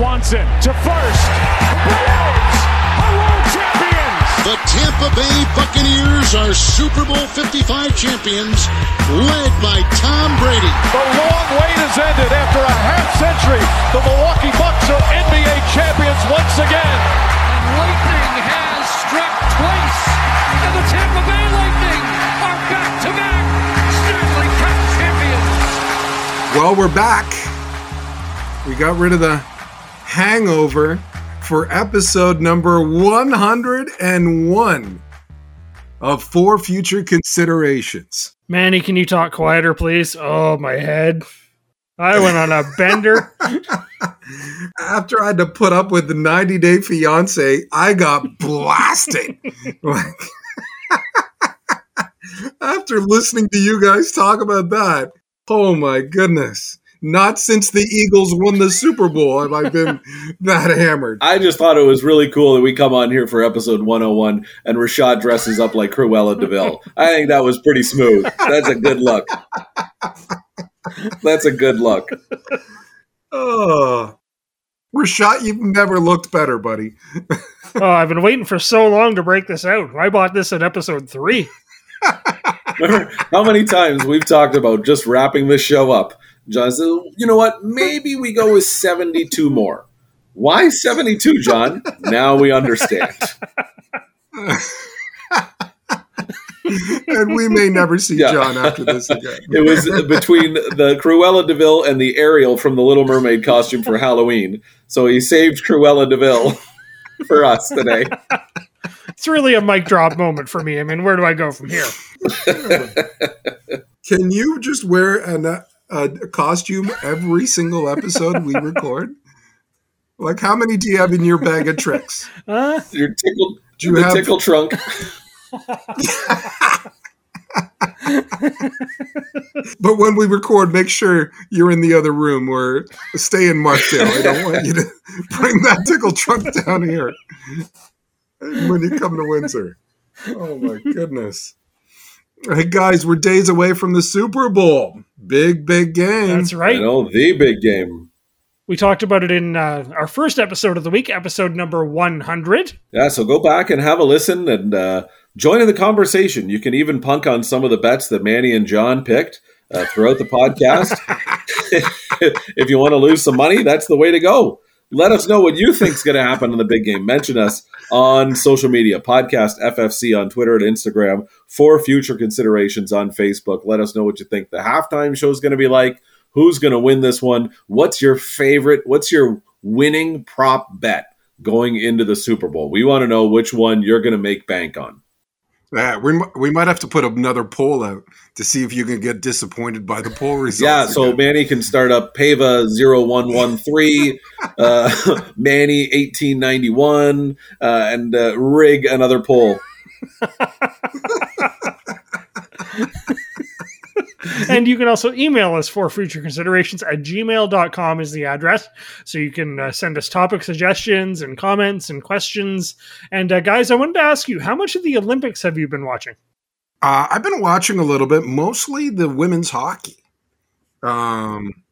Swanson to first. Braves are world champions. The Tampa Bay Buccaneers are Super Bowl 55 champions, led by Tom Brady. The long wait has ended after a half century. The Milwaukee Bucks are NBA champions once again. And lightning has struck twice, and the Tampa Bay Lightning are back-to-back Stanley Cup champions. Well, we're back. We got rid of the hangover for episode number 101 of For Future Considerations. Manny, can you talk quieter, please? Oh, my head. I went on a bender. After I had to put up with the 90 Day Fiance, I got blasted. like, after listening to you guys talk about that, oh my goodness. Not since the Eagles won the Super Bowl have I been that hammered. I just thought it was really cool that we come on here for episode 101 and Rashad dresses up like Cruella de Vil. I think that was pretty smooth. That's a good look. That's a good look. Oh, Rashad, you've never looked better, buddy. Oh, I've been waiting for so long to break this out. I bought this in episode three. Remember how many times we've talked about just wrapping this show up? John said, you know what? Maybe we go with 72 more. Why 72, John? Now we understand. and we may never see Yeah. John after this again. It was between the Cruella de Vil and the Ariel from the Little Mermaid costume for Halloween. So he saved Cruella de Vil for us today. It's really a mic drop moment for me. I mean, where do I go from here? Can you just wear an, uh, a costume every single episode we record? Like, how many do you have in your bag of tricks? Uh, Your tickle, Do you the have- tickle trunk. But when we record, make sure you're in the other room or stay in Markdale. I don't want you to bring that tickle trunk down here when you come to Windsor. Oh my goodness. Hey guys, we're days away from the Super Bowl. Big, big game. that's right. You know, the big game. We talked about it in uh, our first episode of the week, episode number 100. Yeah, so go back and have a listen and uh, join in the conversation. You can even punk on some of the bets that Manny and John picked uh, throughout the podcast. if you want to lose some money, that's the way to go. Let us know what you think's going to happen in the big game. Mention us on social media, podcast FFC on Twitter and Instagram, for future considerations on Facebook. Let us know what you think the halftime show is going to be like. Who's going to win this one? What's your favorite? What's your winning prop bet going into the Super Bowl? We want to know which one you're going to make bank on. Yeah, we, we might have to put another poll out to see if you can get disappointed by the poll results. Yeah, so again. Manny can start up Pava 0113, uh, Manny 1891, uh, and uh, rig another poll. and you can also email us for future considerations at gmail.com is the address. So you can uh, send us topic suggestions and comments and questions. And uh, guys, I wanted to ask you, how much of the Olympics have you been watching? Uh, I've been watching a little bit, mostly the women's hockey. Um,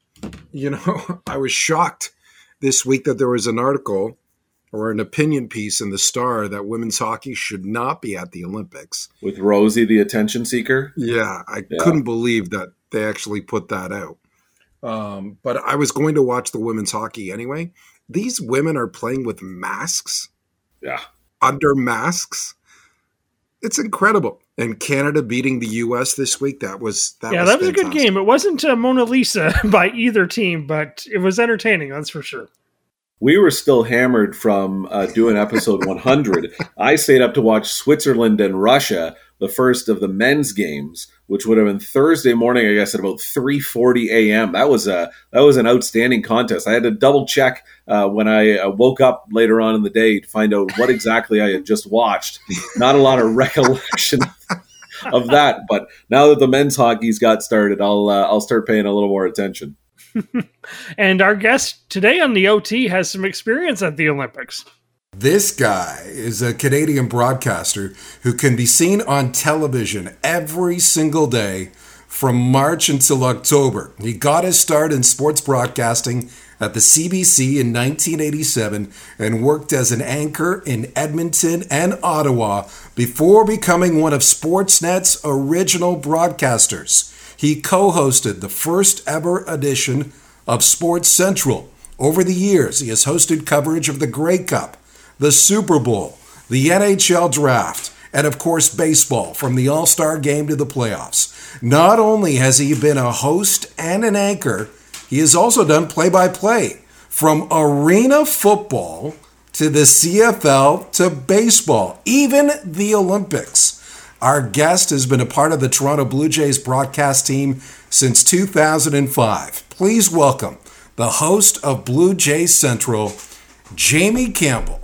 you know, I was shocked this week that there was an article or an opinion piece in the Star that women's hockey should not be at the Olympics. With Rosie, the attention seeker. Yeah, I Yeah. couldn't believe that they actually put that out. Um, but I was going to watch the women's hockey anyway. These women are playing with masks, Yeah. under masks. It's incredible. And Canada beating the U.S. this week. That was that. yeah, was that was a good game. It wasn't uh, Mona Lisa by either team, but it was entertaining, that's for sure. We were still hammered from uh, doing episode 100. I stayed up to watch Switzerland and Russia, the first of the men's games, which would have been Thursday morning, I guess, at about 3:40 a.m. That was a that was an outstanding contest. I had to double check uh, when I uh, woke up later on in the day to find out what exactly I had just watched. Not a lot of recollection of that, but now that the men's hockey's got started, I'll uh, I'll start paying a little more attention. And our guest today on the OT has some experience at the Olympics. This guy is a Canadian broadcaster who can be seen on television every single day from March until October. He got his start in sports broadcasting at the CBC in 1987 and worked as an anchor in Edmonton and Ottawa before becoming one of Sportsnet's original broadcasters. He co hosted the first ever edition of Sports Central. Over the years, he has hosted coverage of the Grey Cup, the Super Bowl, the NHL Draft, and of course, baseball from the All Star game to the playoffs. Not only has he been a host and an anchor, he has also done play by play from arena football to the CFL to baseball, even the Olympics. Our guest has been a part of the Toronto Blue Jays broadcast team since 2005. Please welcome the host of Blue Jays Central, Jamie Campbell.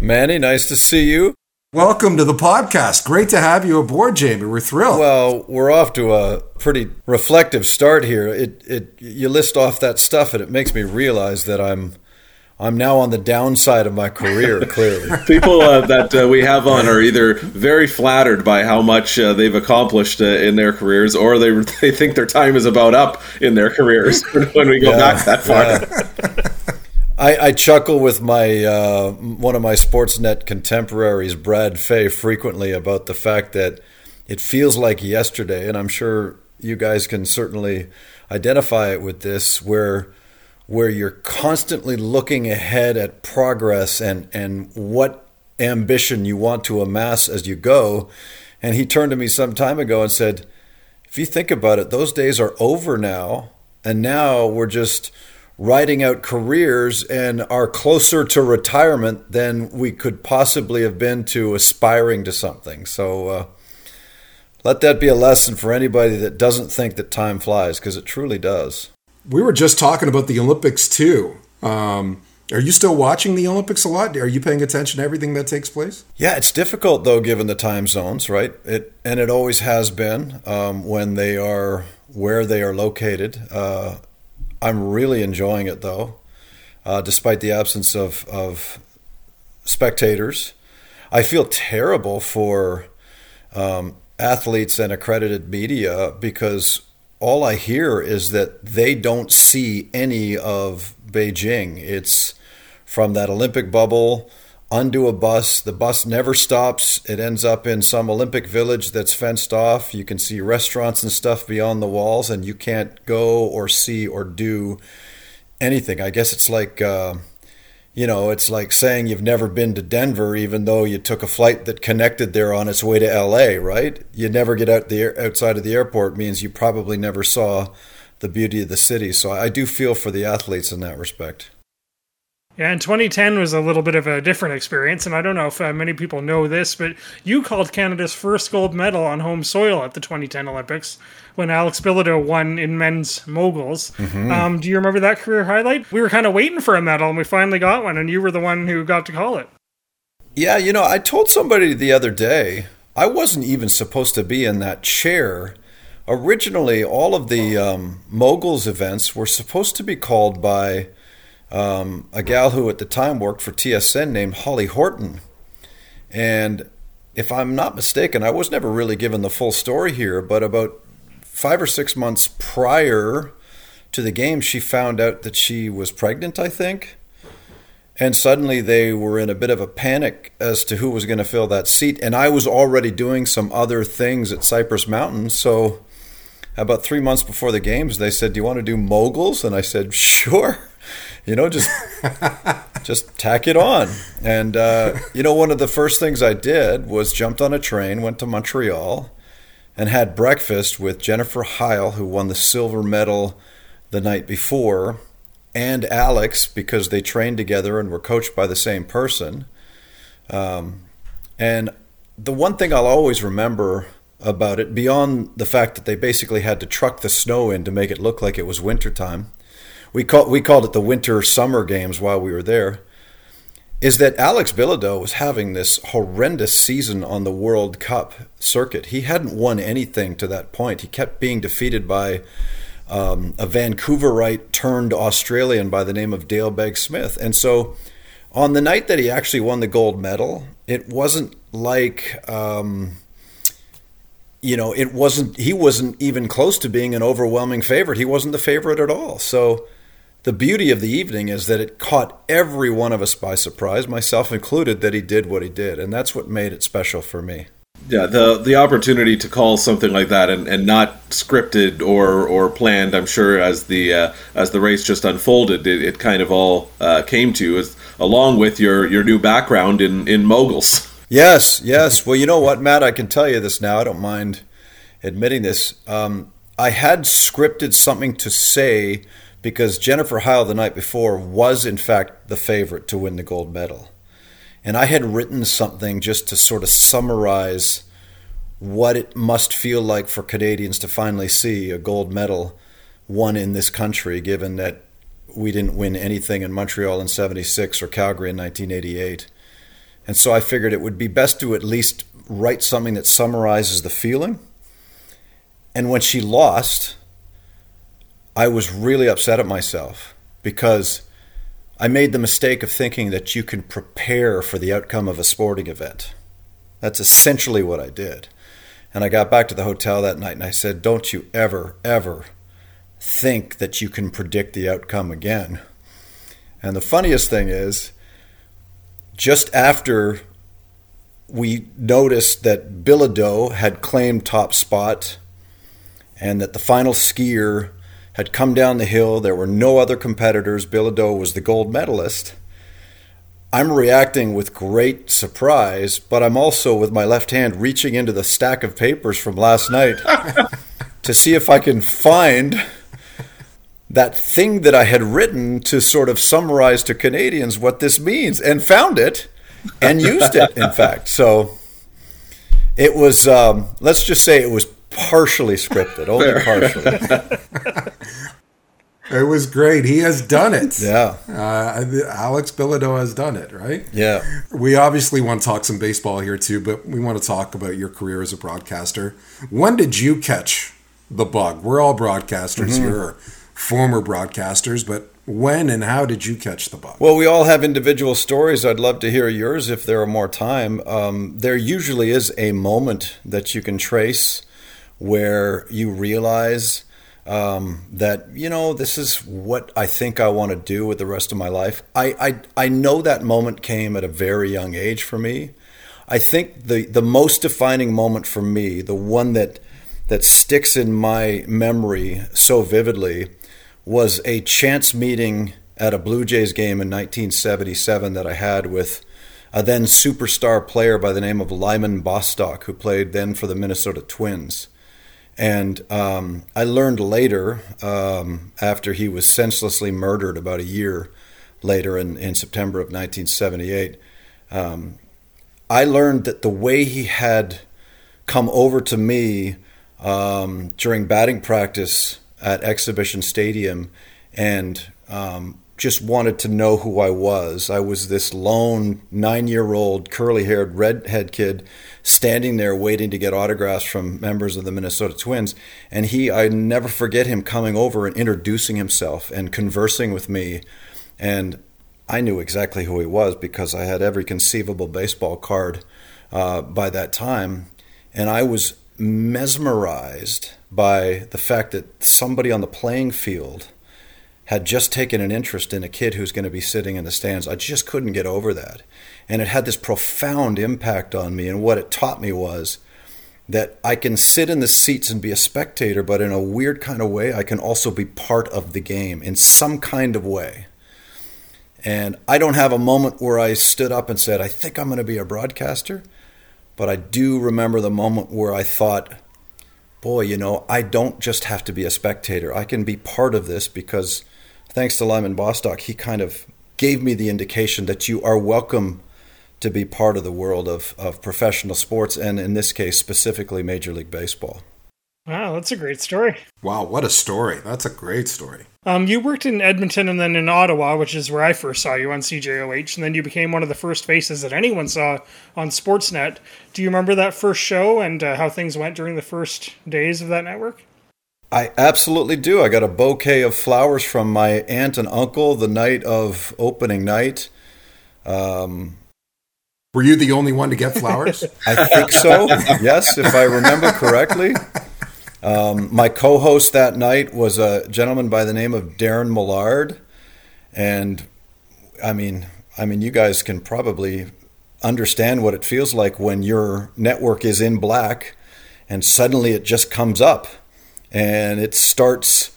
Manny, nice to see you. Welcome to the podcast. Great to have you aboard, Jamie. We're thrilled. Well, we're off to a pretty reflective start here. It, it, you list off that stuff, and it makes me realize that I'm, I'm now on the downside of my career. Clearly, people uh, that uh, we have on are either very flattered by how much uh, they've accomplished uh, in their careers, or they they think their time is about up in their careers when we go yeah, back that far. Yeah. I, I, chuckle with my uh, one of my Sportsnet contemporaries, Brad Fay, frequently about the fact that it feels like yesterday, and I'm sure you guys can certainly identify it with this, where where you're constantly looking ahead at progress and and what ambition you want to amass as you go. And he turned to me some time ago and said, "If you think about it, those days are over now, and now we're just." writing out careers and are closer to retirement than we could possibly have been to aspiring to something. So uh, let that be a lesson for anybody that doesn't think that time flies, because it truly does. We were just talking about the Olympics too. Um, are you still watching the Olympics a lot? Are you paying attention to everything that takes place? Yeah, it's difficult though, given the time zones, right? It and it always has been um, when they are where they are located. Uh, I'm really enjoying it though, uh, despite the absence of, of spectators. I feel terrible for um, athletes and accredited media because all I hear is that they don't see any of Beijing. It's from that Olympic bubble onto a bus. The bus never stops. It ends up in some Olympic village that's fenced off. You can see restaurants and stuff beyond the walls, and you can't go or see or do anything. I guess it's like, uh, you know, it's like saying you've never been to Denver, even though you took a flight that connected there on its way to L.A. Right? You never get out the outside of the airport means you probably never saw the beauty of the city. So I do feel for the athletes in that respect. Yeah, and 2010 was a little bit of a different experience, and I don't know if uh, many people know this, but you called Canada's first gold medal on home soil at the 2010 Olympics when Alex Bilodeau won in men's moguls. Mm-hmm. Um, do you remember that career highlight? We were kind of waiting for a medal, and we finally got one, and you were the one who got to call it. Yeah, you know, I told somebody the other day I wasn't even supposed to be in that chair. Originally, all of the um, moguls events were supposed to be called by um, a gal who at the time worked for TSN named Holly Horton. And if I'm not mistaken, I was never really given the full story here, but about five or six months prior to the game, she found out that she was pregnant, I think. And suddenly they were in a bit of a panic as to who was going to fill that seat. And I was already doing some other things at Cypress Mountain. So about three months before the games, they said, Do you want to do moguls? And I said, Sure you know, just just tack it on. And uh, you know, one of the first things I did was jumped on a train, went to Montreal, and had breakfast with Jennifer Heil, who won the silver medal the night before, and Alex because they trained together and were coached by the same person. Um, and the one thing I'll always remember about it, beyond the fact that they basically had to truck the snow in to make it look like it was wintertime, we call, we called it the winter summer games while we were there is that Alex Bilodeau was having this horrendous season on the World Cup circuit. He hadn't won anything to that point. He kept being defeated by um, a Vancouverite turned Australian by the name of Dale Begg Smith. And so on the night that he actually won the gold medal, it wasn't like. Um, you know, it wasn't, he wasn't even close to being an overwhelming favorite. He wasn't the favorite at all. So the beauty of the evening is that it caught every one of us by surprise, myself included, that he did what he did. And that's what made it special for me. Yeah, the the opportunity to call something like that and, and not scripted or or planned, I'm sure as the uh, as the race just unfolded, it, it kind of all uh, came to as along with your your new background in in moguls. Yes, yes. Well, you know what, Matt, I can tell you this now. I don't mind admitting this. Um, I had scripted something to say because Jennifer Heil the night before was in fact the favorite to win the gold medal. And I had written something just to sort of summarize what it must feel like for Canadians to finally see a gold medal won in this country, given that we didn't win anything in Montreal in 76 or Calgary in 1988. And so I figured it would be best to at least write something that summarizes the feeling. And when she lost, I was really upset at myself because I made the mistake of thinking that you can prepare for the outcome of a sporting event. That's essentially what I did. And I got back to the hotel that night and I said, Don't you ever, ever think that you can predict the outcome again. And the funniest thing is, just after we noticed that Bilodeau had claimed top spot and that the final skier had come down the hill. There were no other competitors. Bilodeau was the gold medalist. I'm reacting with great surprise, but I'm also with my left hand reaching into the stack of papers from last night to see if I can find that thing that I had written to sort of summarize to Canadians what this means and found it and used it, in fact. So it was, um, let's just say it was partially scripted, only partially. It was great. He has done it. Yeah. Uh, Alex Bilodeau has done it, right? Yeah. We obviously want to talk some baseball here too, but we want to talk about your career as a broadcaster. When did you catch the bug? We're all broadcasters Mm-hmm. here, former broadcasters, but when and how did you catch the bug? Well, we all have individual stories. I'd love to hear yours if there are more time. Um, there usually is a moment that you can trace where you realize um, that you know this is what I think I want to do with the rest of my life. I, I I know that moment came at a very young age for me. I think the the most defining moment for me, the one that that sticks in my memory so vividly, was a chance meeting at a Blue Jays game in 1977 that I had with a then superstar player by the name of Lyman Bostock, who played then for the Minnesota Twins. And um, I learned later, um, after he was senselessly murdered about a year later in, in September of 1978, um, I learned that the way he had come over to me um, during batting practice at Exhibition Stadium and um, just wanted to know who I was. I was this lone nine year old, curly haired, redhead kid standing there waiting to get autographs from members of the Minnesota Twins. And he, I never forget him coming over and introducing himself and conversing with me. And I knew exactly who he was because I had every conceivable baseball card uh, by that time. And I was mesmerized by the fact that somebody on the playing field had just taken an interest in a kid who's going to be sitting in the stands. I just couldn't get over that. And it had this profound impact on me. And what it taught me was that I can sit in the seats and be a spectator, but in a weird kind of way, I can also be part of the game in some kind of way. And I don't have a moment where I stood up and said, I think I'm going to be a broadcaster. But I do remember the moment where I thought, boy, you know, I don't just have to be a spectator. I can be part of this because thanks to Lyman Bostock, he kind of gave me the indication that you are welcome to be part of the world of, of professional sports and in this case specifically Major League Baseball. Wow, that's a great story. Wow, what a story. That's a great story. Um, you worked in Edmonton and then in Ottawa, which is where I first saw you on CJOH, and then you became one of the first faces that anyone saw on Sportsnet. Do you remember that first show and uh, how things went during the first days of that network? I absolutely do. I got a bouquet of flowers from my aunt and uncle the night of opening night. Um, Were you the only one to get flowers? I think so. yes, if I remember correctly. Um, my co-host that night was a gentleman by the name of Darren Millard, and I mean, I mean, you guys can probably understand what it feels like when your network is in black, and suddenly it just comes up, and it starts.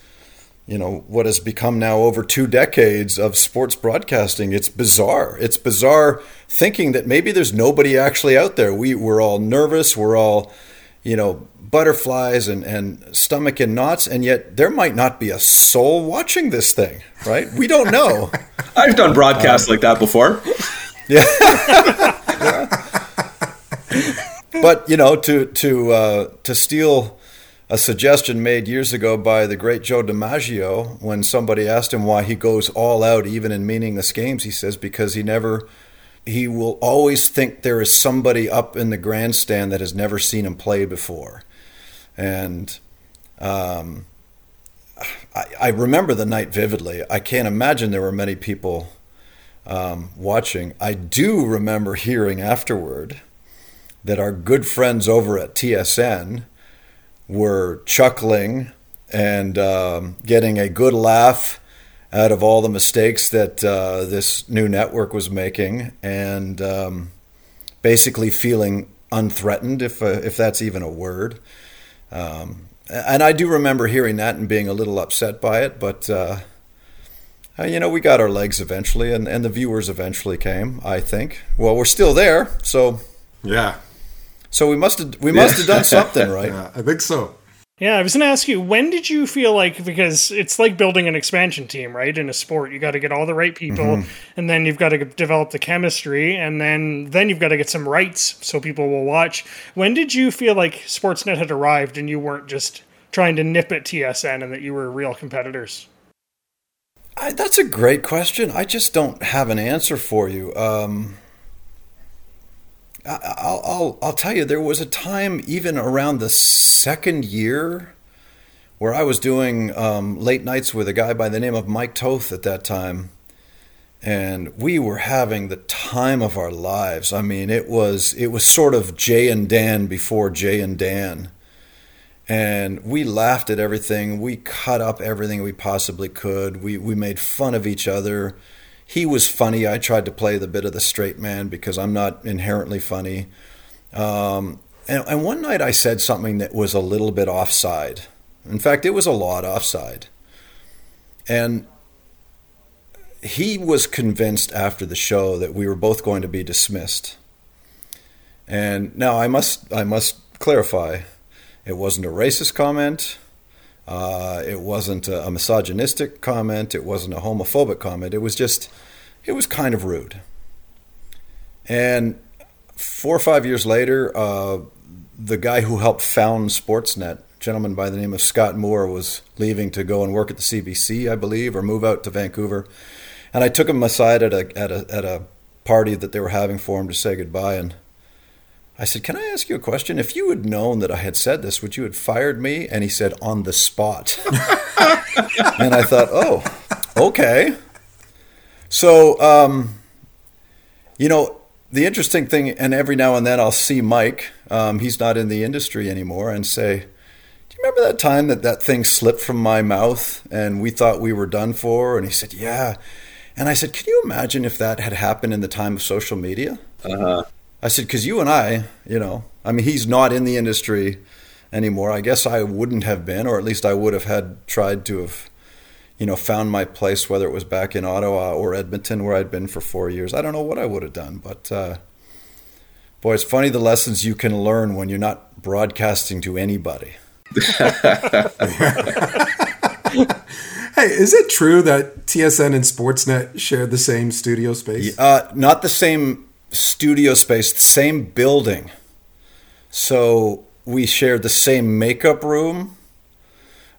You know what has become now over two decades of sports broadcasting. It's bizarre. It's bizarre thinking that maybe there's nobody actually out there. We we're all nervous. We're all, you know, butterflies and, and stomach in knots, and yet there might not be a soul watching this thing, right? We don't know. I've done broadcasts um, like that before. Yeah. yeah. But you know, to to uh, to steal a suggestion made years ago by the great Joe DiMaggio, when somebody asked him why he goes all out even in meaningless games, he says because he never he will always think there is somebody up in the grandstand that has never seen him play before and um, I, I, remember the night vividly. I can't imagine there were many people um, watching. I do remember hearing afterward that our good friends over at TSN were chuckling and um, getting a good laugh out of all the mistakes that uh, this new network was making, and um, basically feeling unthreatened, if uh, if that's even a word. Um, and I do remember hearing that and being a little upset by it, but uh, uh, you know, we got our legs eventually, and, and the viewers eventually came. I think. Well, we're still there, so yeah. So we must have we must have done something right. Yeah, I think so. Yeah, I was going to ask you, when did you feel like, because it's like building an expansion team, right? In a sport, you got to get all the right people, mm-hmm. and then you've got to develop the chemistry, and then then you've got to get some rights so people will watch. When did you feel like Sportsnet had arrived and you weren't just trying to nip at TSN and that you were real competitors? I, that's a great question. I just don't have an answer for you. Um, I'll, I'll, I'll tell you, there was a time even around the second year where I was doing um, late nights with a guy by the name of Mike Toth at that time. And we were having the time of our lives. I mean, it was it was sort of Jay and Dan before Jay and Dan. And we laughed at everything. We cut up everything we possibly could. We we made fun of each other he was funny. I tried to play the bit of the straight man because I'm not inherently funny. Um, and, and one night I said something that was a little bit offside. In fact, it was a lot offside. And he was convinced after the show that we were both going to be dismissed. And now I must I must clarify, it wasn't a racist comment. Uh, it wasn't a, misogynistic comment. It wasn't a homophobic comment. It was just, it was kind of rude. And four or five years later, uh, the guy who helped found Sportsnet, a gentleman by the name of Scott Moore, was leaving to go and work at the CBC, I believe, or move out to Vancouver. And I took him aside at a, at a, at a party that they were having for him to say goodbye. And I said, Can I ask you a question? If you had known that I had said this, would you have fired me? And he said, On the spot. and I thought, Oh, okay. So, um, you know, the interesting thing, and every now and then I'll see Mike, um, he's not in the industry anymore, and say, Do you remember that time that that thing slipped from my mouth and we thought we were done for? And he said, Yeah. And I said, Can you imagine if that had happened in the time of social media? Uh huh. I said, because you and I, you know, I mean, he's not in the industry anymore. I guess I wouldn't have been, or at least I would have had tried to have, you know, found my place, whether it was back in Ottawa or Edmonton, where I'd been for four years. I don't know what I would have done, but uh, boy, it's funny the lessons you can learn when you're not broadcasting to anybody. hey, is it true that TSN and Sportsnet share the same studio space? Uh, not the same studio space, the same building. So we shared the same makeup room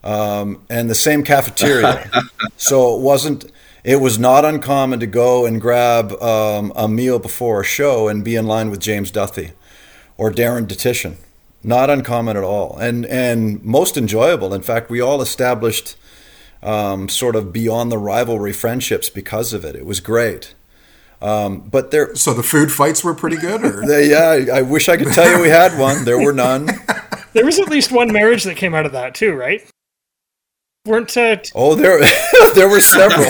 um, and the same cafeteria. so it wasn't. It was not uncommon to go and grab um, a meal before a show and be in line with James Duthie or Darren Dutchyshen. Not uncommon at all, and and most enjoyable. In fact, we all established um, sort of beyond the rivalry friendships because of it. It was great. Um, but there, so the food fights were pretty good. Or they, yeah, I, I wish I could tell you we had one. There were none. there was at least one marriage that came out of that too, right? Weren't uh, t- Oh, there there were several.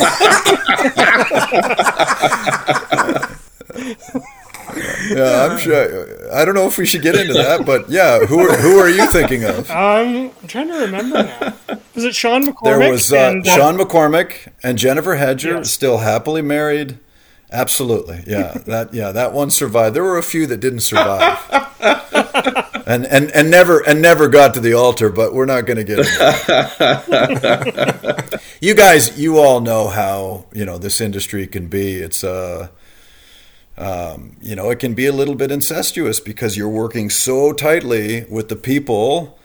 yeah, I'm sure. I don't know if we should get into that, but yeah, who are, who are you thinking of? um, I'm trying to remember now. Was it Sean McCormick? There was uh, and, uh, Sean McCormick and Jennifer Hedger, Yes. still happily married. Absolutely, yeah. That yeah, that one survived. There were a few that didn't survive, and and and never and never got to the altar. But we're not going to get. That. you guys, you all know how you know this industry can be. It's uh, um, you know, it can be a little bit incestuous because you're working so tightly with the people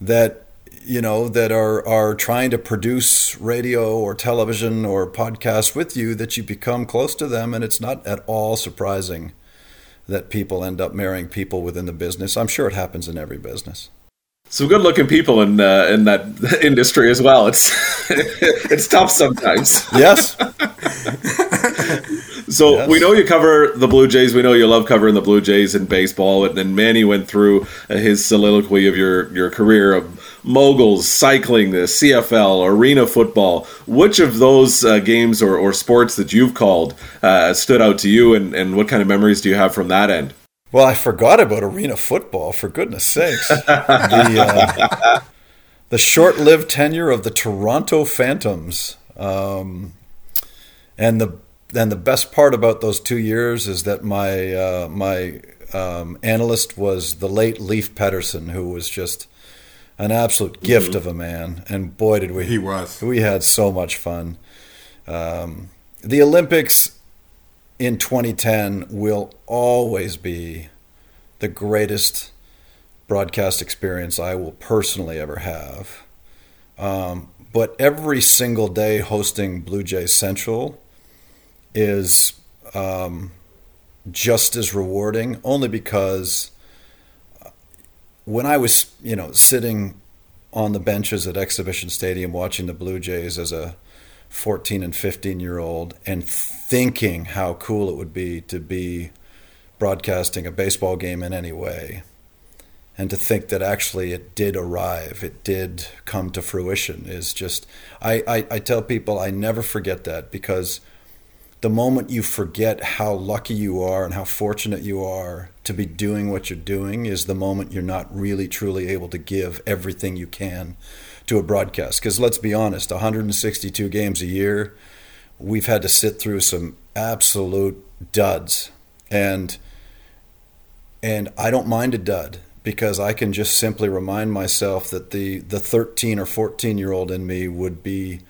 that you know that are are trying to produce radio or television or podcasts with you that you become close to them and it's not at all surprising that people end up marrying people within the business i'm sure it happens in every business Some good looking people in uh, in that industry as well. It's it's tough sometimes. yes So Yes. we know you cover the Blue Jays. We know you love covering the Blue Jays in baseball. And then Manny went through uh, his soliloquy of your your career of moguls, cycling, the CFL, arena football. Which of those uh, games or, or sports that you've called uh, stood out to you, and, and what kind of memories do you have from that end? well i forgot about arena football for goodness sakes the, uh, the short-lived tenure of the toronto phantoms um, and the and the best part about those two years is that my uh, my um, analyst was the late Leif Pettersen, who was just an absolute gift of a man. And boy, did we He was. we had so much fun. Um, the Olympics in 2010 will always be the greatest broadcast experience I will personally ever have. Um, but every single day hosting Blue Jays Central is um, just as rewarding, only because when I was, you know, sitting on the benches at Exhibition Stadium watching the Blue Jays as a 14 and 15 year old and thinking how cool it would be to be broadcasting a baseball game in any way and to think that actually it did arrive, it did come to fruition is just, I, I, I tell people I never forget that because the moment you forget how lucky you are and how fortunate you are to be doing what you're doing is the moment you're not really truly able to give everything you can to a broadcast. Because let's be honest, 162 games a year, we've had to sit through some absolute duds. And and I don't mind a dud because I can just simply remind myself that the the 13 or 14 year old in me would be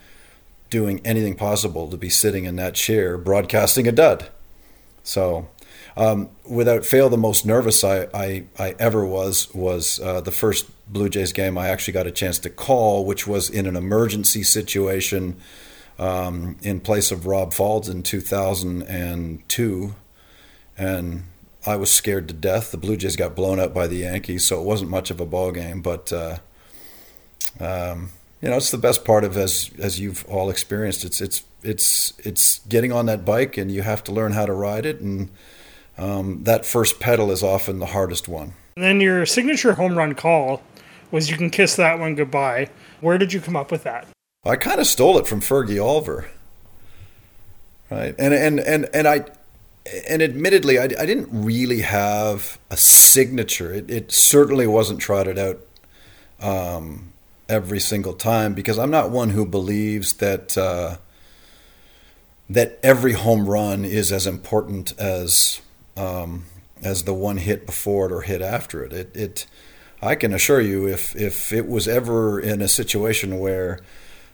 doing anything possible to be sitting in that chair broadcasting a dud. So, um, without fail, the most nervous I, I, I ever was was uh, the first Blue Jays game I actually got a chance to call, which was in an emergency situation um, in place of Rob Faulds in 2002. And I was scared to death. The Blue Jays got blown up by the Yankees, so it wasn't much of a ball game. But uh, um, you know, it's the best part of as as you've all experienced. It's it's it's it's getting on that bike, and you have to learn how to ride it. And um, that first pedal is often the hardest one. And then your signature home run call was you can kiss that one goodbye. Where did you come up with that? I kind of stole it from Fergie Olver, right? And and and and I, and admittedly, I, I didn't really have a signature. It, it certainly wasn't trotted out um, every single time because I'm not one who believes that uh, that every home run is as important as um, as the one hit before it or hit after it. It it I can assure you, if if it was ever in a situation where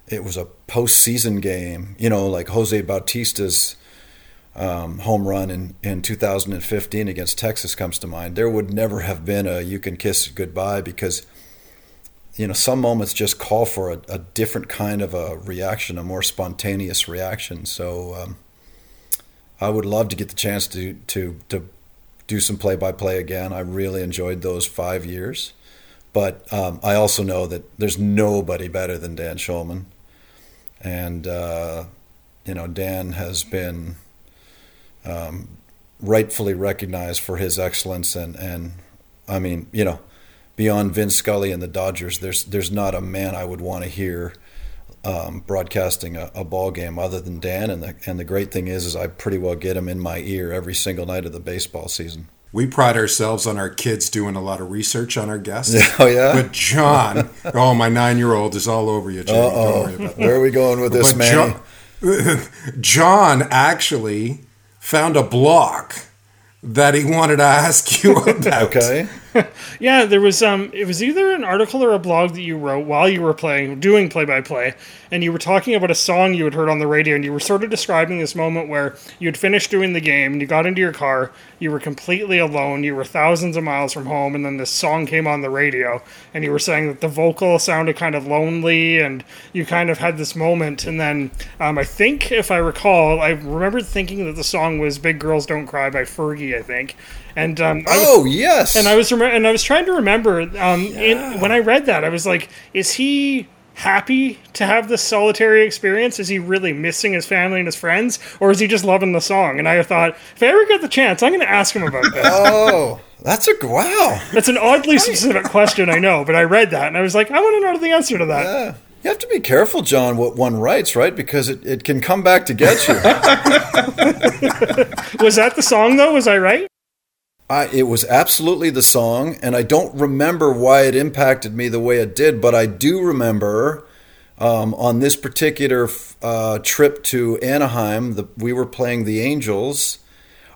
it was a postseason game, you know, like Jose Bautista's um, home run in, in 2015 against Texas comes to mind, there would never have been a you can kiss goodbye because, you know, some moments just call for a, a different kind of a reaction, a more spontaneous reaction. So um, I would love to get the chance to, to, to do some play by play again. I really enjoyed those five years. But um, I also know that there's nobody better than Dan Shulman. And, uh, you know, Dan has been um, rightfully recognized for his excellence. And, and I mean, you know, beyond Vince Scully and the Dodgers, there's, there's not a man I would want to hear um, broadcasting a, a, ball game other than Dan. And the and the great thing is, is I pretty well get him in my ear every single night of the baseball season. We pride ourselves on our kids doing a lot of research on our guests. Oh yeah. But John, oh my nine-year-old is all over you. Oh, where are we going with this, man? John, John actually found a block that he wanted to ask you about. okay. yeah, there was um it was either an article or a blog that you wrote while you were playing doing play by play and you were talking about a song you had heard on the radio and you were sort of describing this moment where you had finished doing the game and you got into your car, you were completely alone, you were thousands of miles from home and then this song came on the radio and you were saying that the vocal sounded kind of lonely and you kind of had this moment and then um, I think if I recall, I remember thinking that the song was Big Girls Don't Cry by Fergie, I think. And um, oh was, yes, and I was rem- and I was trying to remember um, yeah. in, when I read that I was like, is he happy to have this solitary experience? Is he really missing his family and his friends, or is he just loving the song? And I thought, if I ever get the chance, I'm going to ask him about this. oh, that's a wow. That's an oddly specific question, I know, but I read that and I was like, I want to know the answer to that. Yeah. You have to be careful, John, what one writes, right? Because it, it can come back to get you. was that the song, though? Was I right? I, it was absolutely the song, and I don't remember why it impacted me the way it did, but I do remember um, on this particular uh, trip to Anaheim, the, we were playing the Angels.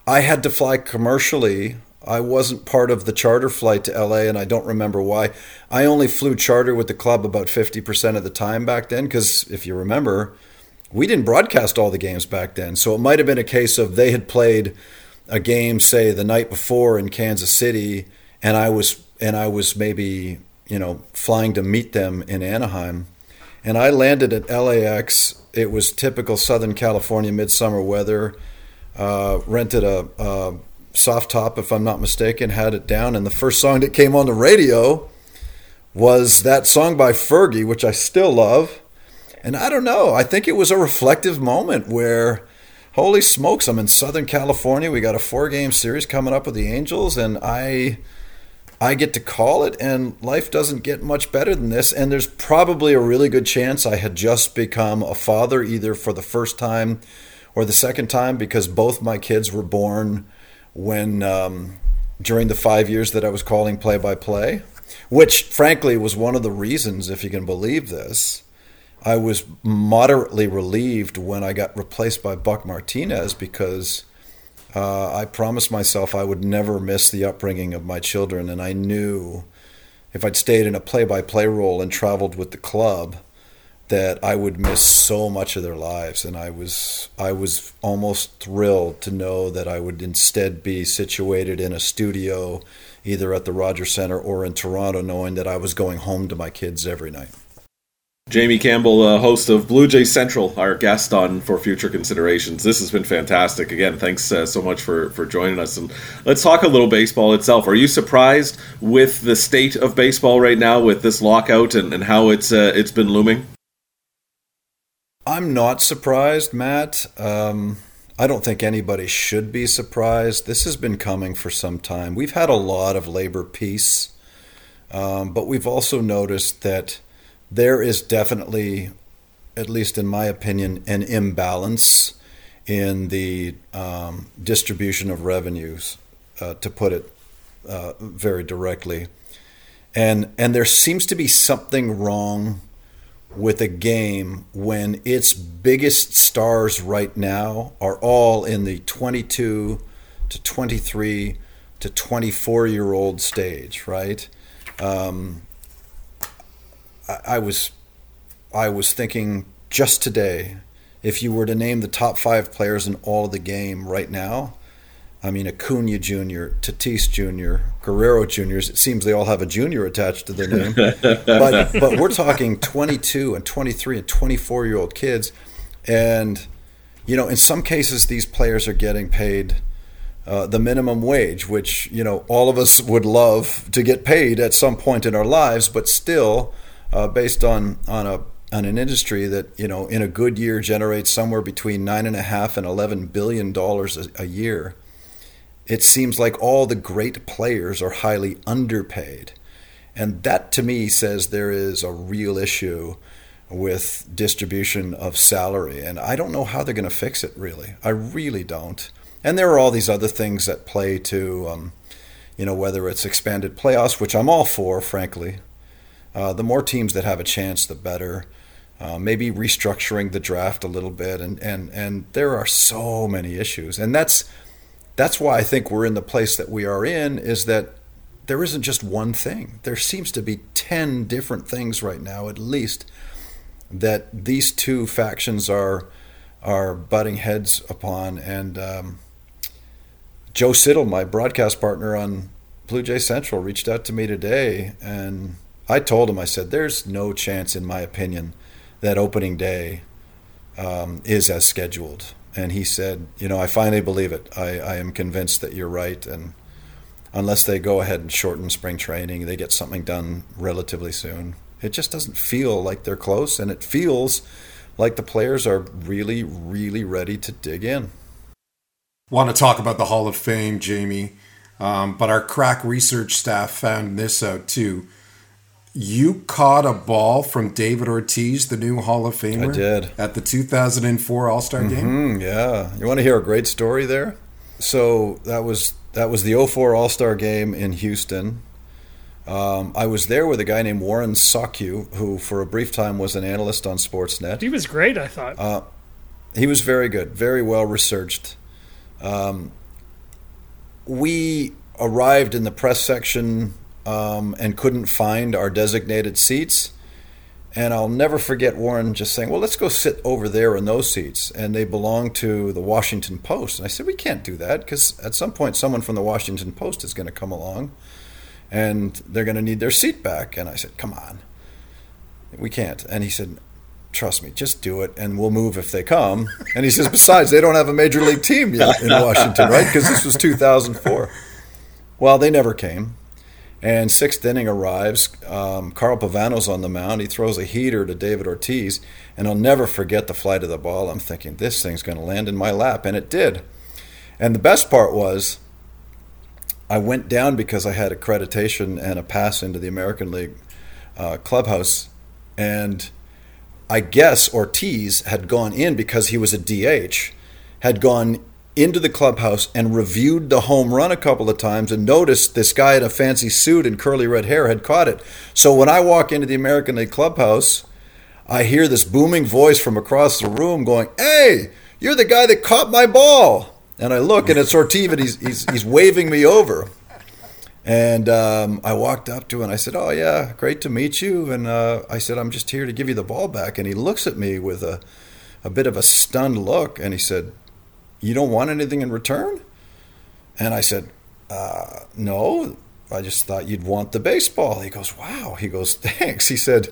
I had to fly commercially. I wasn't part of the charter flight to LA, and I don't remember why. I only flew charter with the club about 50% of the time back then, because if you remember, we didn't broadcast all the games back then. So it might have been a case of they had played a game, say the night before in Kansas City, and I was and I was maybe you know flying to meet them in Anaheim, and I landed at LAX. It was typical Southern California midsummer weather. Uh, rented a, a soft top, if I'm not mistaken, had it down, and the first song that came on the radio was that song by Fergie, which I still love. And I don't know, I think it was a reflective moment where holy smokes, I'm in Southern California. We got a four game series coming up with the Angels, and I. I get to call it, and life doesn't get much better than this. And there's probably a really good chance I had just become a father, either for the first time or the second time, because both my kids were born when um, during the five years that I was calling play by play, which frankly was one of the reasons, if you can believe this, I was moderately relieved when I got replaced by Buck Martinez because uh, I promised myself I would never miss the upbringing of my children, and I knew if I'd stayed in a play-by-play role and traveled with the club that I would miss so much of their lives and I was I was almost thrilled to know that I would instead be situated in a studio either at the Rogers Center or in Toronto knowing that I was going home to my kids every night. Jamie Campbell, uh, host of Blue Jay Central, our guest on for future considerations. This has been fantastic. Again, thanks uh, so much for for joining us. And let's talk a little baseball itself. Are you surprised with the state of baseball right now, with this lockout and, and how it's uh, it's been looming? I'm not surprised, Matt. Um, I don't think anybody should be surprised. This has been coming for some time. We've had a lot of labor peace, um, but we've also noticed that there is definitely, at least in my opinion, an imbalance in the um, distribution of revenues, uh, to put it uh, very directly. And, and there seems to be something wrong with a game when its biggest stars right now are all in the 22 to 23 to 24 year old stage, right? Um, I, was I was thinking just today, if you were to name the top five players in all of the game right now, I mean Acuna Jr., Tatis Jr., Guerrero Jr.'s. It seems they all have a junior attached to their name, but but we're talking 22 and 23 and 24 year old kids, and you know in some cases these players are getting paid. Uh, the minimum wage, which you know all of us would love to get paid at some point in our lives, but still, uh, based on on a on an industry that you know in a good year generates somewhere between nine and a half and eleven billion dollars a, year. It seems like all the great players are highly underpaid, and that to me says there is a real issue with distribution of salary. And I don't know how they're going to fix it, really. I really don't. And there are all these other things that play to, um, you know, whether it's expanded playoffs, which I'm all for, frankly. Uh, the more teams that have a chance, the better. Uh, maybe restructuring the draft a little bit, and, and and there are so many issues, and that's that's why I think we're in the place that we are in. Is that there isn't just one thing. There seems to be ten different things right now, at least, that these two factions are are butting heads upon. And um, Joe Siddall, my broadcast partner on Blue Jay Central, reached out to me today, and I told him, I said, "There's no chance, in my opinion." that opening day um, is as scheduled. And he said, You know, I finally believe it. I, I am convinced that you're right. And unless they go ahead and shorten spring training, they get something done relatively soon. It just doesn't feel like they're close, and it feels like the players are really, really ready to dig in. Want to talk about the Hall of Fame, Jamie, um, but our crack research staff found this out too you caught a ball from David Ortiz, the new Hall of Famer. I did at the 2004 All Star mm-hmm, game. Yeah, you want to hear a great story there? So that was that was the 04 All Star game in Houston. Um, I was there with a guy named Warren Sawkiw, who for a brief time was an analyst on Sportsnet. He was great, I thought. Uh, he was very good, very well researched. Um, we arrived in the press section um, and couldn't find our designated seats. And I'll never forget Warren just saying, Well, let's go sit over there in those seats. And they belong to the Washington Post. And I said, We can't do that because at some point, someone from the Washington Post is going to come along and they're going to need their seat back. And I said, Come on. We can't. And he said, Trust me, just do it and we'll move if they come. And he says, Besides, they don't have a major league team yet in Washington, right? Because this was 2004. Well, they never came. And sixth inning arrives. Um, Carl Pavano's on the mound. He throws a heater to David Ortiz, and I'll never forget the flight of the ball. I'm thinking this thing's going to land in my lap, and it did. And the best part was, I went down because I had accreditation and a pass into the American League uh, clubhouse, and I guess Ortiz had gone in because he was a DH, had gone into the clubhouse and reviewed the home run a couple of times and noticed this guy in a fancy suit and curly red hair had caught it. So when I walk into the American League clubhouse, I hear this booming voice from across the room going, Hey, you're the guy that caught my ball. And I look and it's Ortiz and he's, he's, he's waving me over. And um, I walked up to him and I said, Oh, yeah, great to meet you. And uh, I said, I'm just here to give you the ball back. And he looks at me with a, a bit of a stunned look and he said, you don't want anything in return? And I said, uh, No, I just thought you'd want the baseball. He goes, Wow. He goes, Thanks. He said,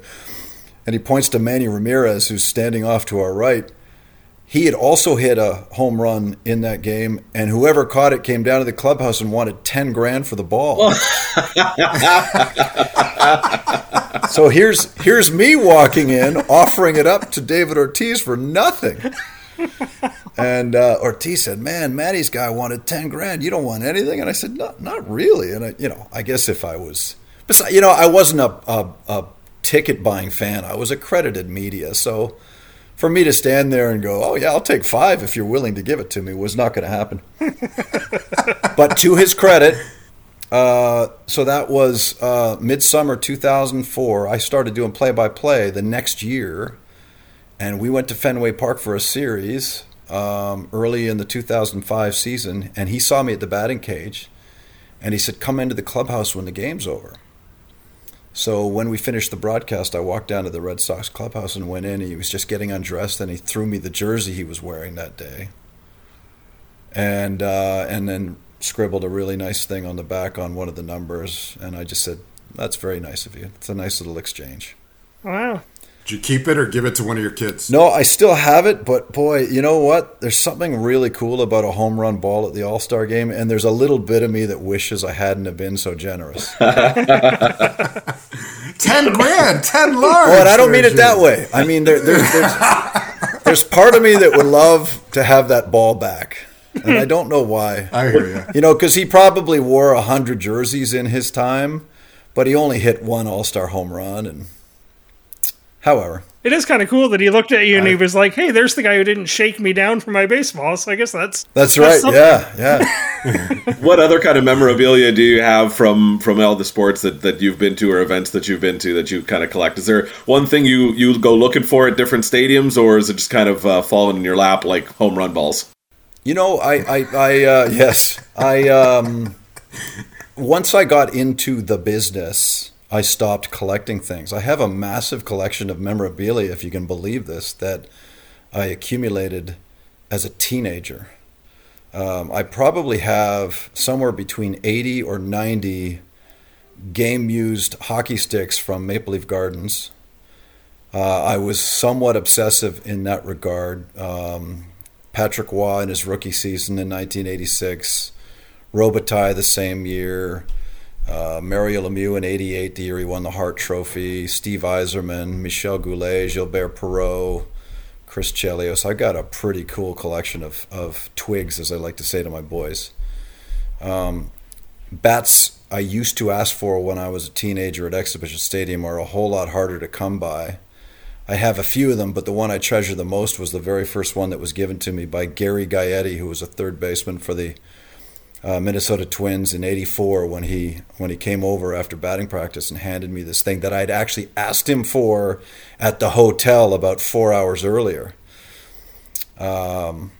and he points to Manny Ramirez, who's standing off to our right. He had also hit a home run in that game, and whoever caught it came down to the clubhouse and wanted 10 grand for the ball. so here's here's me walking in, offering it up to David Ortiz for nothing and uh, Ortiz said, "Man, Maddie's guy wanted ten grand. You don't want anything?" And I said, "Not, not really." And I, you know, I guess if I was, you know, I wasn't a, a, a ticket buying fan. I was accredited media, so for me to stand there and go, "Oh yeah, I'll take five if you're willing to give it to me," was not going to happen. but to his credit, uh, so that was uh, midsummer 2004. I started doing play by play the next year, and we went to Fenway Park for a series um, early in the 2005 season, and he saw me at the batting cage, and he said, "Come into the clubhouse when the game's over." So when we finished the broadcast, I walked down to the Red Sox clubhouse and went in. He was just getting undressed, and he threw me the jersey he was wearing that day, and uh, and then scribbled a really nice thing on the back on one of the numbers, and I just said, "That's very nice of you. It's a nice little exchange." Wow. Did you keep it or give it to one of your kids? No, I still have it, but boy, you know what? There's something really cool about a home run ball at the All Star game, and there's a little bit of me that wishes I hadn't have been so generous. ten grand, ten large. Oh, and I don't mean it that way. I mean there, there, there's there's part of me that would love to have that ball back, and I don't know why. I hear you. You know, because he probably wore a hundred jerseys in his time, but he only hit one All Star home run and However, It is kind of cool that he looked at you and I- he was like, "Hey, there's the guy who didn't shake me down for my baseball." So I guess that's That's right. something. Yeah, yeah. What other kind of memorabilia do you have from from all the sports that, that you've been to or events that you've been to that you kind of collect? Is there one thing you you go looking for at different stadiums, or is it just kind of uh, falling in your lap like home run balls? You know, I, I, I uh, yes, I. Um, once I got into the business, I stopped collecting things. I have a massive collection of memorabilia, if you can believe this, that I accumulated as a teenager. Um, I probably have somewhere between 80 or 90 game used hockey sticks from Maple Leaf Gardens. Uh, I was somewhat obsessive in that regard. Um, Patrick Roy in his rookie season in 1986, Robitaille the same year, uh, Mario Lemieux in 88, the year he won the Hart Trophy, Steve Yzerman, Michel Goulet, Gilbert Perreault, Chris Chelios. I've got a pretty cool collection of, of twigs, as I like to say to my boys. Um, bats I used to ask for when I was a teenager at Exhibition Stadium are a whole lot harder to come by. I have a few of them, but the one I treasure the most was the very first one that was given to me by Gary Gaetti, who was a third baseman for the uh, Minnesota Twins in '84 when he when he came over after batting practice and handed me this thing that I'd actually asked him for at the hotel about four hours earlier. Um,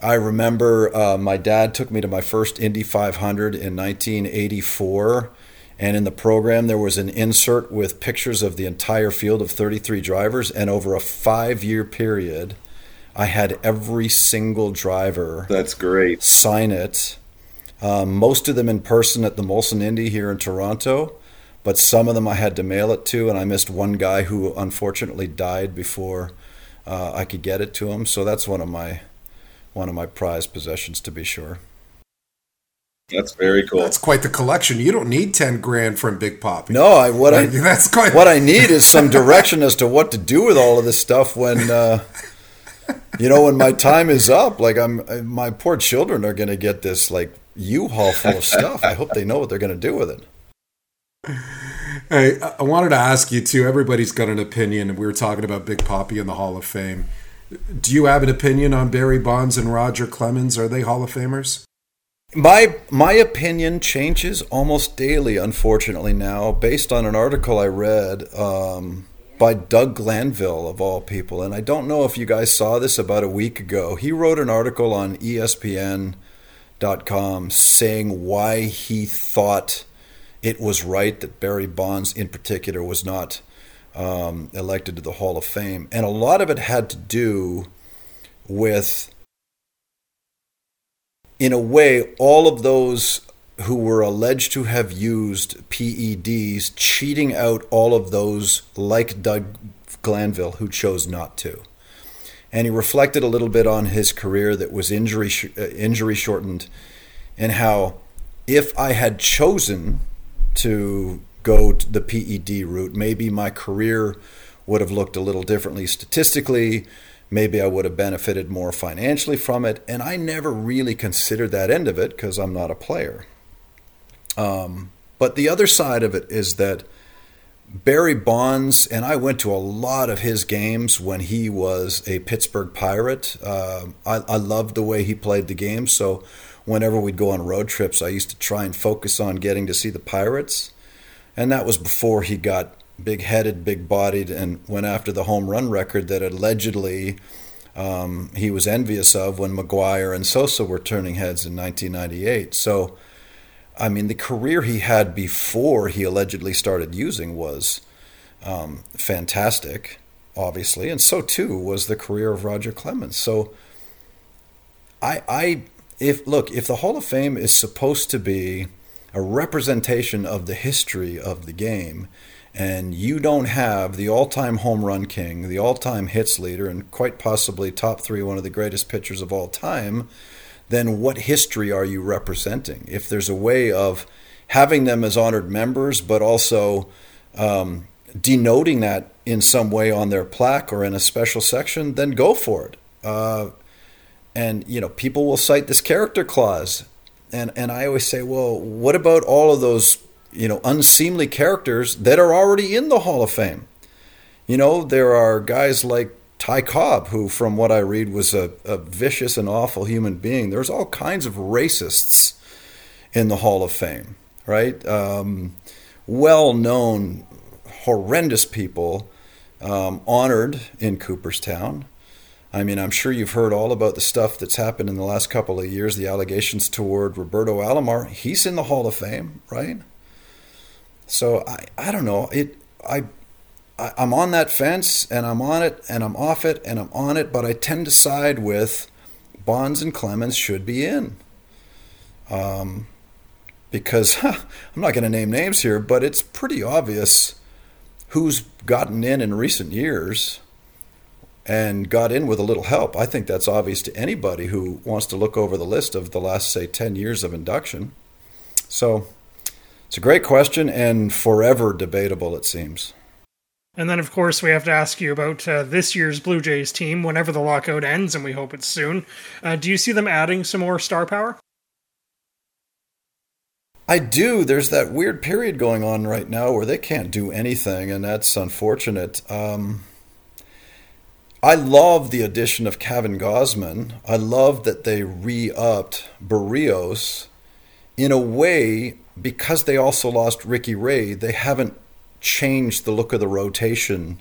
I remember uh, my dad took me to my first Indy 500 in 1984. And in the program, there was an insert with pictures of the entire field of 33 drivers. And over a five year period, I had every single driver That's great. sign it. Um, most of them in person at the Molson Indy here in Toronto, but some of them I had to mail it to, and I missed one guy who unfortunately died before uh, I could get it to him. So that's one of my one of my prized possessions, to be sure. That's very cool. That's quite the collection. You don't need ten grand from Big Pop. No, I what I that's quite what I need is some direction as to what to do with all of this stuff when uh, you know when my time is up. Like I'm, my poor children are going to get this like U-Haul full of stuff. I hope they know what they're going to do with it. Hey, I- I wanted to ask you too. Everybody's got an opinion, and we were talking about Big Papi in the Hall of Fame. Do you have an opinion on Barry Bonds and Roger Clemens? Are they Hall of Famers? My my opinion changes almost daily, unfortunately now, based on an article I read um, by Doug Glanville of all people, and I don't know if you guys saw this about a week ago. He wrote an article on E ESPN.com saying why he thought it was right that Barry Bonds, in particular, was not um, elected to the Hall of Fame, and a lot of it had to do with in a way, all of those who were alleged to have used PEDs cheating out all of those like Doug Glanville who chose not to. And he reflected a little bit on his career that was injury sh- uh, injury shortened, and how if I had chosen to go to the PED route, maybe my career would have looked a little differently statistically. Maybe I would have benefited more financially from it. And I never really considered that end of it because I'm not a player. Um, but the other side of it is that Barry Bonds, and I went to a lot of his games when he was a Pittsburgh Pirate. Uh, I, I loved the way he played the game. So whenever we'd go on road trips, I used to try and focus on getting to see the Pirates. And that was before he got big headed, big bodied, and went after the home run record that allegedly um, he was envious of when McGwire and Sosa were turning heads in 1998. So, I mean, the career he had before he allegedly started using was um, fantastic, obviously, and so too was the career of Roger Clemens. So, I, I, if look, if the Hall of Fame is supposed to be a representation of the history of the game, and you don't have the all-time home run king, the all-time hits leader, and quite possibly top three, one of the greatest pitchers of all time, then what history are you representing? If there's a way of having them as honored members, but also um, denoting that in some way on their plaque or in a special section, then go for it. Uh, and you know, people will cite this character clause, and and I always say, well, what about all of those you know unseemly characters that are already in the Hall of Fame? You know, there are guys like Ty Cobb, who, from what I read, was a, a vicious and awful human being. There's all kinds of racists in the Hall of Fame, right? Um, well known, horrendous people um, honored in Cooperstown. I mean, I'm sure you've heard all about the stuff that's happened in the last couple of years, the allegations toward Roberto Alomar. He's in the Hall of Fame, right? So I, I don't know. It I, I'm on that fence and I'm on it and I'm off it and I'm on it, but I tend to side with Bonds and Clemens should be in. Um, because huh, I'm not going to name names here, but it's pretty obvious who's gotten in in recent years and got in with a little help. I think that's obvious to anybody who wants to look over the list of the last, say, 10 years of induction. So it's a great question and forever debatable, it seems. And then, of course, we have to ask you about uh, this year's Blue Jays team whenever the lockout ends, and we hope it's soon. Uh, do you see them adding some more star power? I do. There's that weird period going on right now where they can't do anything, and that's unfortunate. Um, I love the addition of Kevin Gausman. I love that they re-upped Berrios. In a way, because they also lost Robbie Ray, they haven't changed the look of the rotation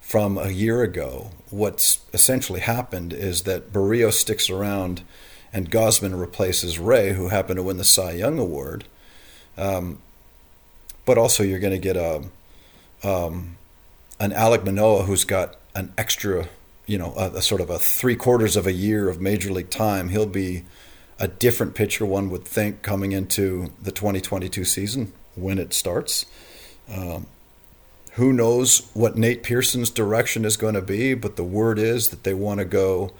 from a year ago. What's essentially happened is that Berrios sticks around and Gausman replaces Ray, who happened to win the Cy Young Award. Um, but also, you're going to get a um, an Alek Manoah who's got an extra, you know, a, a, sort of a three quarters of a year of major league time. He'll be a different pitcher, one would think, coming into the 2022 season when it starts. Um, who knows what Nate Pearson's direction is going to be, but the word is that they want to go,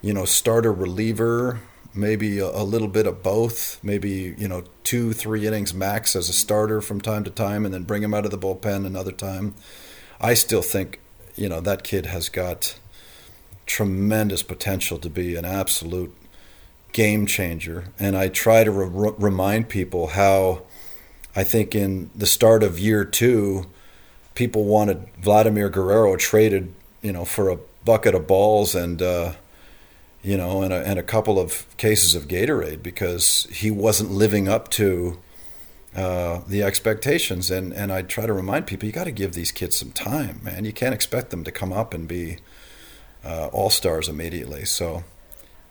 you know, starter reliever, maybe a, a, little bit of both, maybe, you know, two, three innings max as a starter from time to time, and then bring him out of the bullpen another time. I still think, you know, that kid has got tremendous potential to be an absolute game changer. And I try to re- remind people how I think in the start of year two, people wanted Vladimir Guerrero traded, you know, for a bucket of balls and, uh, you know, and a, and a couple of cases of Gatorade because he wasn't living up to uh, the expectations. And, and I try to remind people, you got to give these kids some time, man. You can't expect them to come up and be uh, all stars immediately. So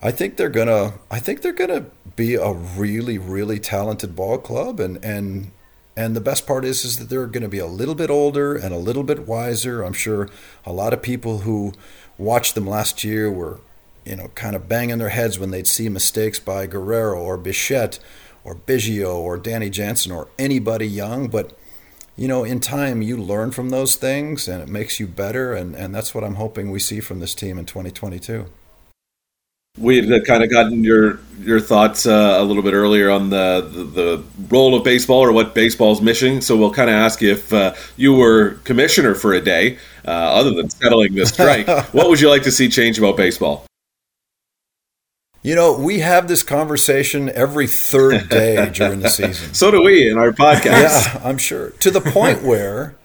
I think they're gonna. I think they're gonna be a really, really talented ball club, and and and the best part is is that they're going to be a little bit older and a little bit wiser. I'm sure a lot of people who watched them last year were, you know, kind of banging their heads when they'd see mistakes by Guerrero or Bichette or Biggio or Danny Jansen or anybody young, but you know, in time you learn from those things and it makes you better and, and that's what I'm hoping we see from this team in 2022 we had kind of gotten your your thoughts uh, a little bit earlier on the, the, the role of baseball or what baseball's missing. So we'll kind of ask you if uh, you were commissioner for a day, uh, other than settling the strike, what would you like to see change about baseball? You know, we have this conversation every third day during the season. so do we in our podcast. Yeah, I'm sure. To the point where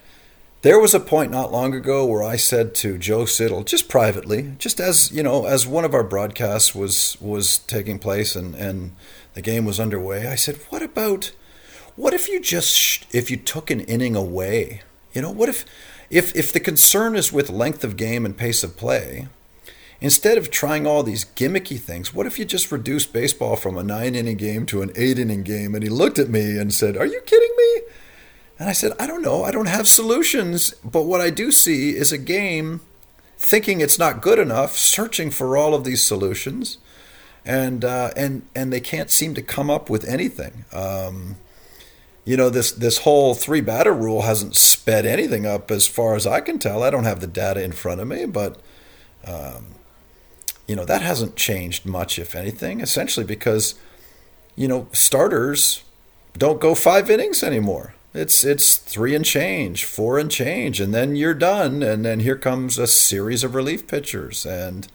there was a point not long ago where I said to Joe Siddall, just privately, just as you know, as one of our broadcasts was was taking place and and the game was underway, I said, "What about, what if you just if you took an inning away? You know, what if if if the concern is with length of game and pace of play?" Instead of trying all these gimmicky things, what if you just reduced baseball from a nine inning game to an eight inning game? And he looked at me and said, Are you kidding me? And I said, I don't know. I don't have solutions. But what I do see is a game thinking it's not good enough, searching for all of these solutions. And, uh, and, and they can't seem to come up with anything. Um, you know, this, this whole three batter rule hasn't sped anything up as far as I can tell. I don't have the data in front of me, but, um, you know, that hasn't changed much, if anything, essentially because, you know, starters don't go five innings anymore. It's it's three and change, four and change, and then you're done. And then here comes a series of relief pitchers. And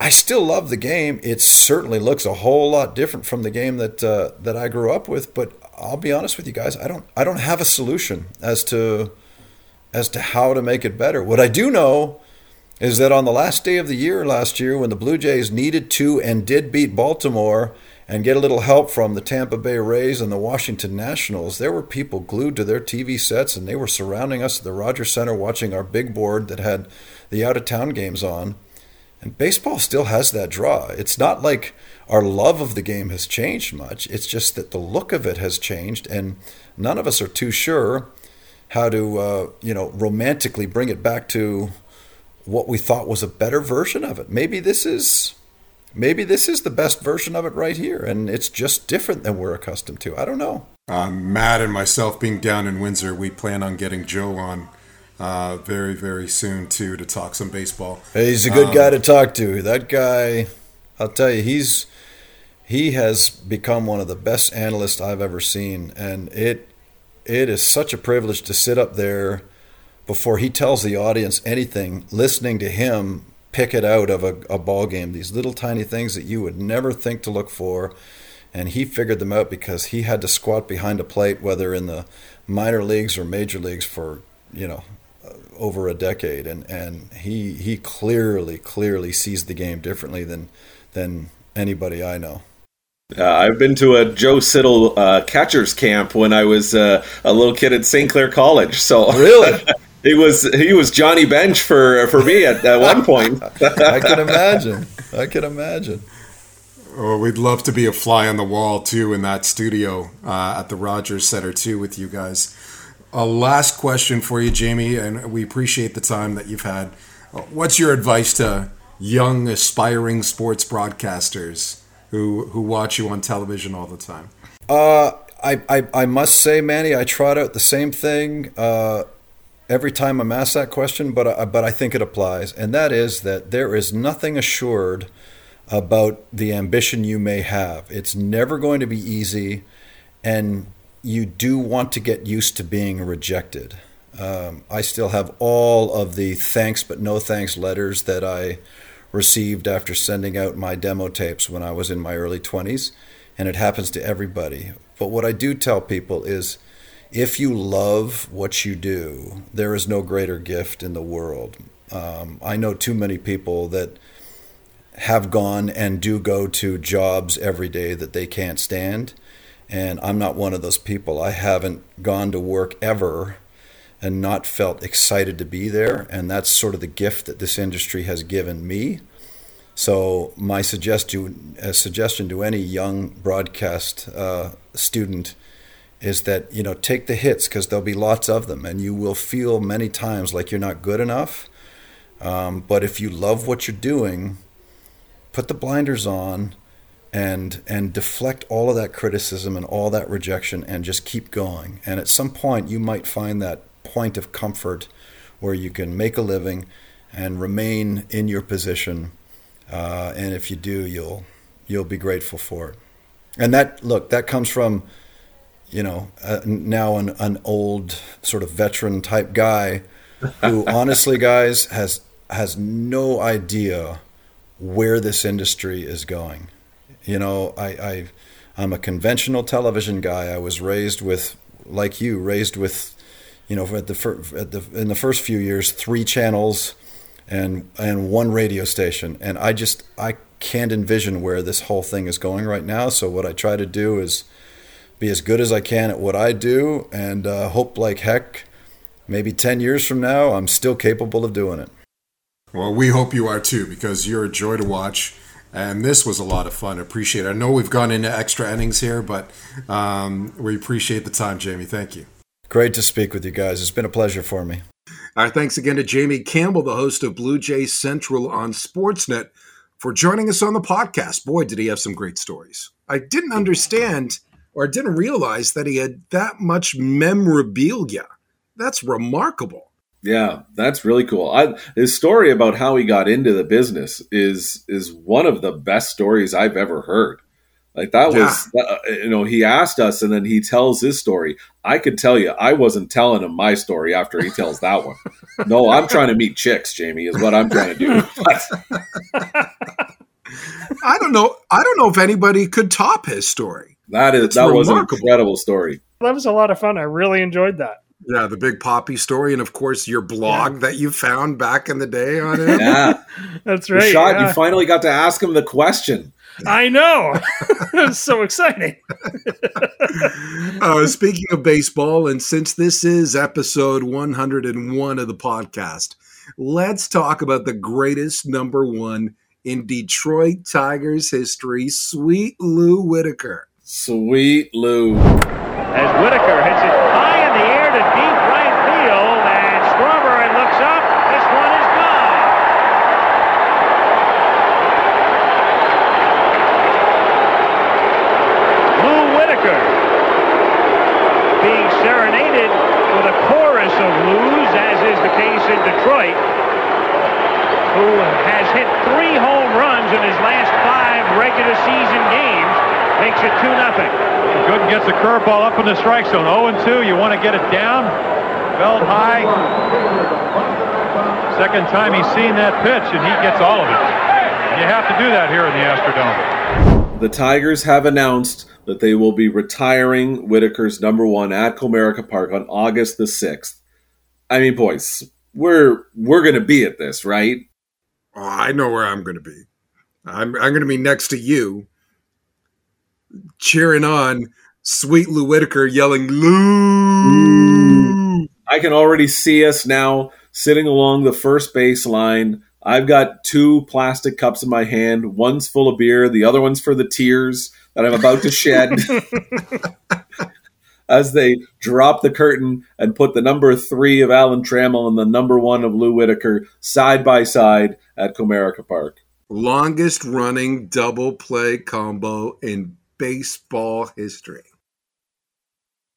I still love the game. It certainly looks a whole lot different from the game that uh, that I grew up with. But I'll be honest with you guys, I don't I don't have a solution as to as to how to make it better. What I do know is that on the last day of the year last year, when the Blue Jays needed to and did beat Baltimore and get a little help from the Tampa Bay Rays and the Washington Nationals, there were people glued to their TV sets and they were surrounding us at the Rogers Center watching our big board that had the out of town games on. And baseball still has that draw. It's not like our love of the game has changed much. It's just that the look of it has changed, and none of us are too sure how to, uh, you know, romantically bring it back to what we thought was a better version of it. Maybe this is, maybe this is the best version of it right here, and it's just different than we're accustomed to. I don't know. Uh, Matt and myself being down in Windsor, we plan on getting Joe on uh, very, very soon too to talk some baseball. He's a good um, guy to talk to. That guy, I'll tell you, he's he has become one of the best analysts I've ever seen, and it it is such a privilege to sit up there before he tells the audience anything, listening to him pick it out of a, a ball game. These little tiny things that you would never think to look for, and he figured them out because he had to squat behind a plate, whether in the minor leagues or major leagues, for you know over a decade, and and he he clearly clearly sees the game differently than than anybody I know. Uh, I've been to a Joe Siddall uh, catcher's camp when I was uh, a little kid at St. Clair College. So really, he was he was Johnny Bench for for me at, at one point. I can imagine. I can imagine. Oh, we'd love to be a fly on the wall too in that studio uh, at the Rogers Center too with you guys. A last question for you, Jamie, and we appreciate the time that you've had. What's your advice to young, aspiring sports broadcasters who who watch you on television all the time? Uh, I, I, I must say, Manny, I trot out the same thing uh, every time I'm asked that question, but I, but I think it applies, and that is that there is nothing assured about the ambition you may have. It's never going to be easy, and you do want to get used to being rejected. Um, I still have all of the thanks but no thanks letters that I received after sending out my demo tapes when I was in my early 20s, and it happens to everybody. But what I do tell people is if you love what you do, there is no greater gift in the world. Um, I know too many people that have gone and do go to jobs every day that they can't stand and I'm not one of those people. I haven't gone to work ever and not felt excited to be there. And that's sort of the gift that this industry has given me. So, my suggestion, a suggestion to any young broadcast uh, student is that you know take the hits because there'll be lots of them, and you will feel many times like you're not good enough. Um, but if you love what you're doing, put the blinders on and and deflect all of that criticism and all that rejection and just keep going. And at some point, you might find that point of comfort where you can make a living and remain in your position. Uh, and if you do, you'll you'll be grateful for it. And that look that comes from you know uh, now an an old sort of veteran type guy who honestly guys has has no idea where this industry is going you know, I, I I'm a conventional television guy. I was raised with, like you, raised with, you know, at the, fir- at the in the first few years, three channels, and and one radio station. And I just I can't envision where this whole thing is going right now. So what I try to do is be as good as I can at what I do, and uh, hope like heck, maybe ten years from now, I'm still capable of doing it. Well, we hope you are too, because you're a joy to watch and this was a lot of fun. Appreciate it. I know we've gone into extra innings here, but um, we appreciate the time, Jamie. Thank you. Great to speak with you guys. It's been a pleasure for me. Our thanks again to Jamie Campbell, the host of Blue Jays Central on Sportsnet, for joining us on the podcast. Boy, did he have some great stories. I didn't understand or didn't realize that he had that much memorabilia. That's remarkable. Yeah, that's really cool. I, his story about how he got into the business is is one of the best stories I've ever heard. Like that was, uh, you know, he asked us and then he tells his story. I could tell you, I wasn't telling him my story after he tells that one. no, I'm trying to meet chicks, Jamie, is what I'm trying to do. I don't know. I don't know if anybody could top his story. That is it's that remarkable. was an incredible story. That was a lot of fun. I really enjoyed that. Yeah, the big Papi story, and of course your blog that you found back in the day on it. Yeah, That's right. shot. yeah. You finally got to ask him the question. I know. it's so exciting. Uh, speaking of baseball, and since this is episode 101 of the podcast, let's talk about the greatest number one in Detroit Tigers history, Sweet Lou Whitaker. Sweet Lou. as Whitaker hits it high in the air to deep right field, and Strawberry looks up. This one is gone. Lou Whitaker being serenaded with a chorus of Lou's, as is the case in Detroit, who has hit three home runs in his last five regular season makes it 2 nothing. Gooden gets the curveball up in the strike zone. 0 2. You want to get it down. Belt high. Second time he's seen that pitch, and he gets all of it. You have to do that here in the Astrodome. The Tigers have announced that they will be retiring Whitaker's number one at Comerica Park on August the sixth. I mean, boys, we're we're gonna be at this, right? Oh, I know where I'm going to be. I'm, I'm going to be next to you, cheering on Sweet Lou Whitaker, yelling, Lou! I can already see us now sitting along the first base line. I've got two plastic cups in my hand. One's full of beer, the other one's for the tears that I'm about to shed. As they drop the curtain and put the number three of Alan Trammell and the number one of Lou Whitaker side by side at Comerica Park. Longest running double play combo in baseball history.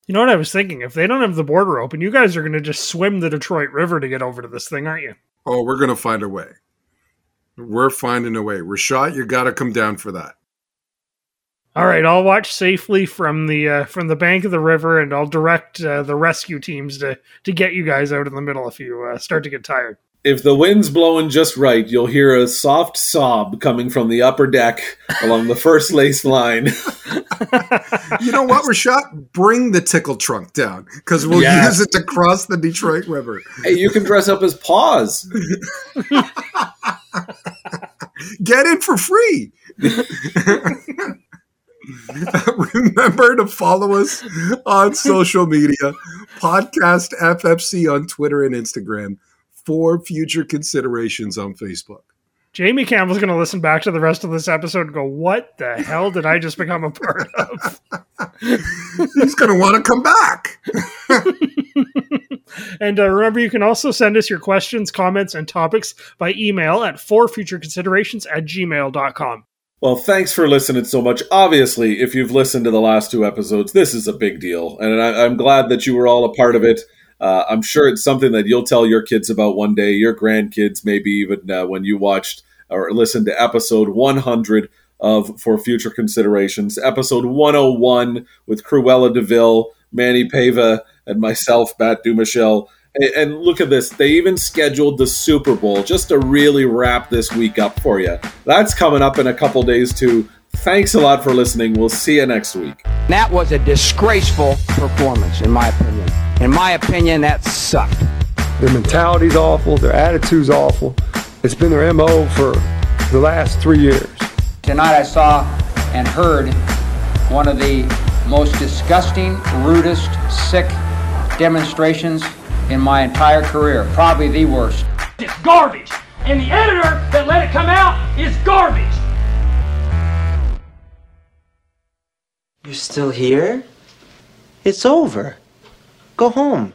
You know what I was thinking? If they don't have the border open, you guys are going to just swim the Detroit River to get over to this thing, aren't you? Oh, we're going to find a way. We're finding a way. Rashad, you got to come down for that. All right, I'll watch safely from the uh, from the bank of the river, and I'll direct uh, the rescue teams to to get you guys out in the middle if you uh, start to get tired. If the wind's blowing just right, you'll hear a soft sob coming from the upper deck along the first lace line. You know what, Rashad? Bring the tickle trunk down because we'll Yes. use it to cross the Detroit River. hey, you can dress up as Paws. Get in for free. Remember to follow us on social media, podcast FFC on Twitter and Instagram, for future considerations on Facebook. Jamie Campbell's going to listen back to the rest of this episode and go, "What the hell did I just become a part of?" He's going to want to come back. And uh, remember, you can also send us your questions, comments, and topics by email at forfutureconsiderations at gmail.com. Well, thanks for listening so much. Obviously, if you've listened to the last two episodes, this is a big deal, and I, I'm glad that you were all a part of it. Uh, I'm sure it's something that you'll tell your kids about one day, your grandkids, maybe even uh, when you watched or listened to episode 100 of For Future Considerations, episode 101 with Cruella de Vil, Manny Pava, and myself, Bat Dumichel. And- And look at this. They even scheduled the Super Bowl just to really wrap this week up for you. That's coming up in a couple days, too. Thanks a lot for listening. We'll see you next week. That was a disgraceful performance, in my opinion. In my opinion, that sucked. Their mentality's awful. Their attitude's awful. It's been their MO for the last three years. Tonight I saw and heard one of the most disgusting, rudest, sick demonstrations in my entire career. Probably the worst. It's garbage. And the editor that let it come out is garbage. You're still here? It's over. Go home.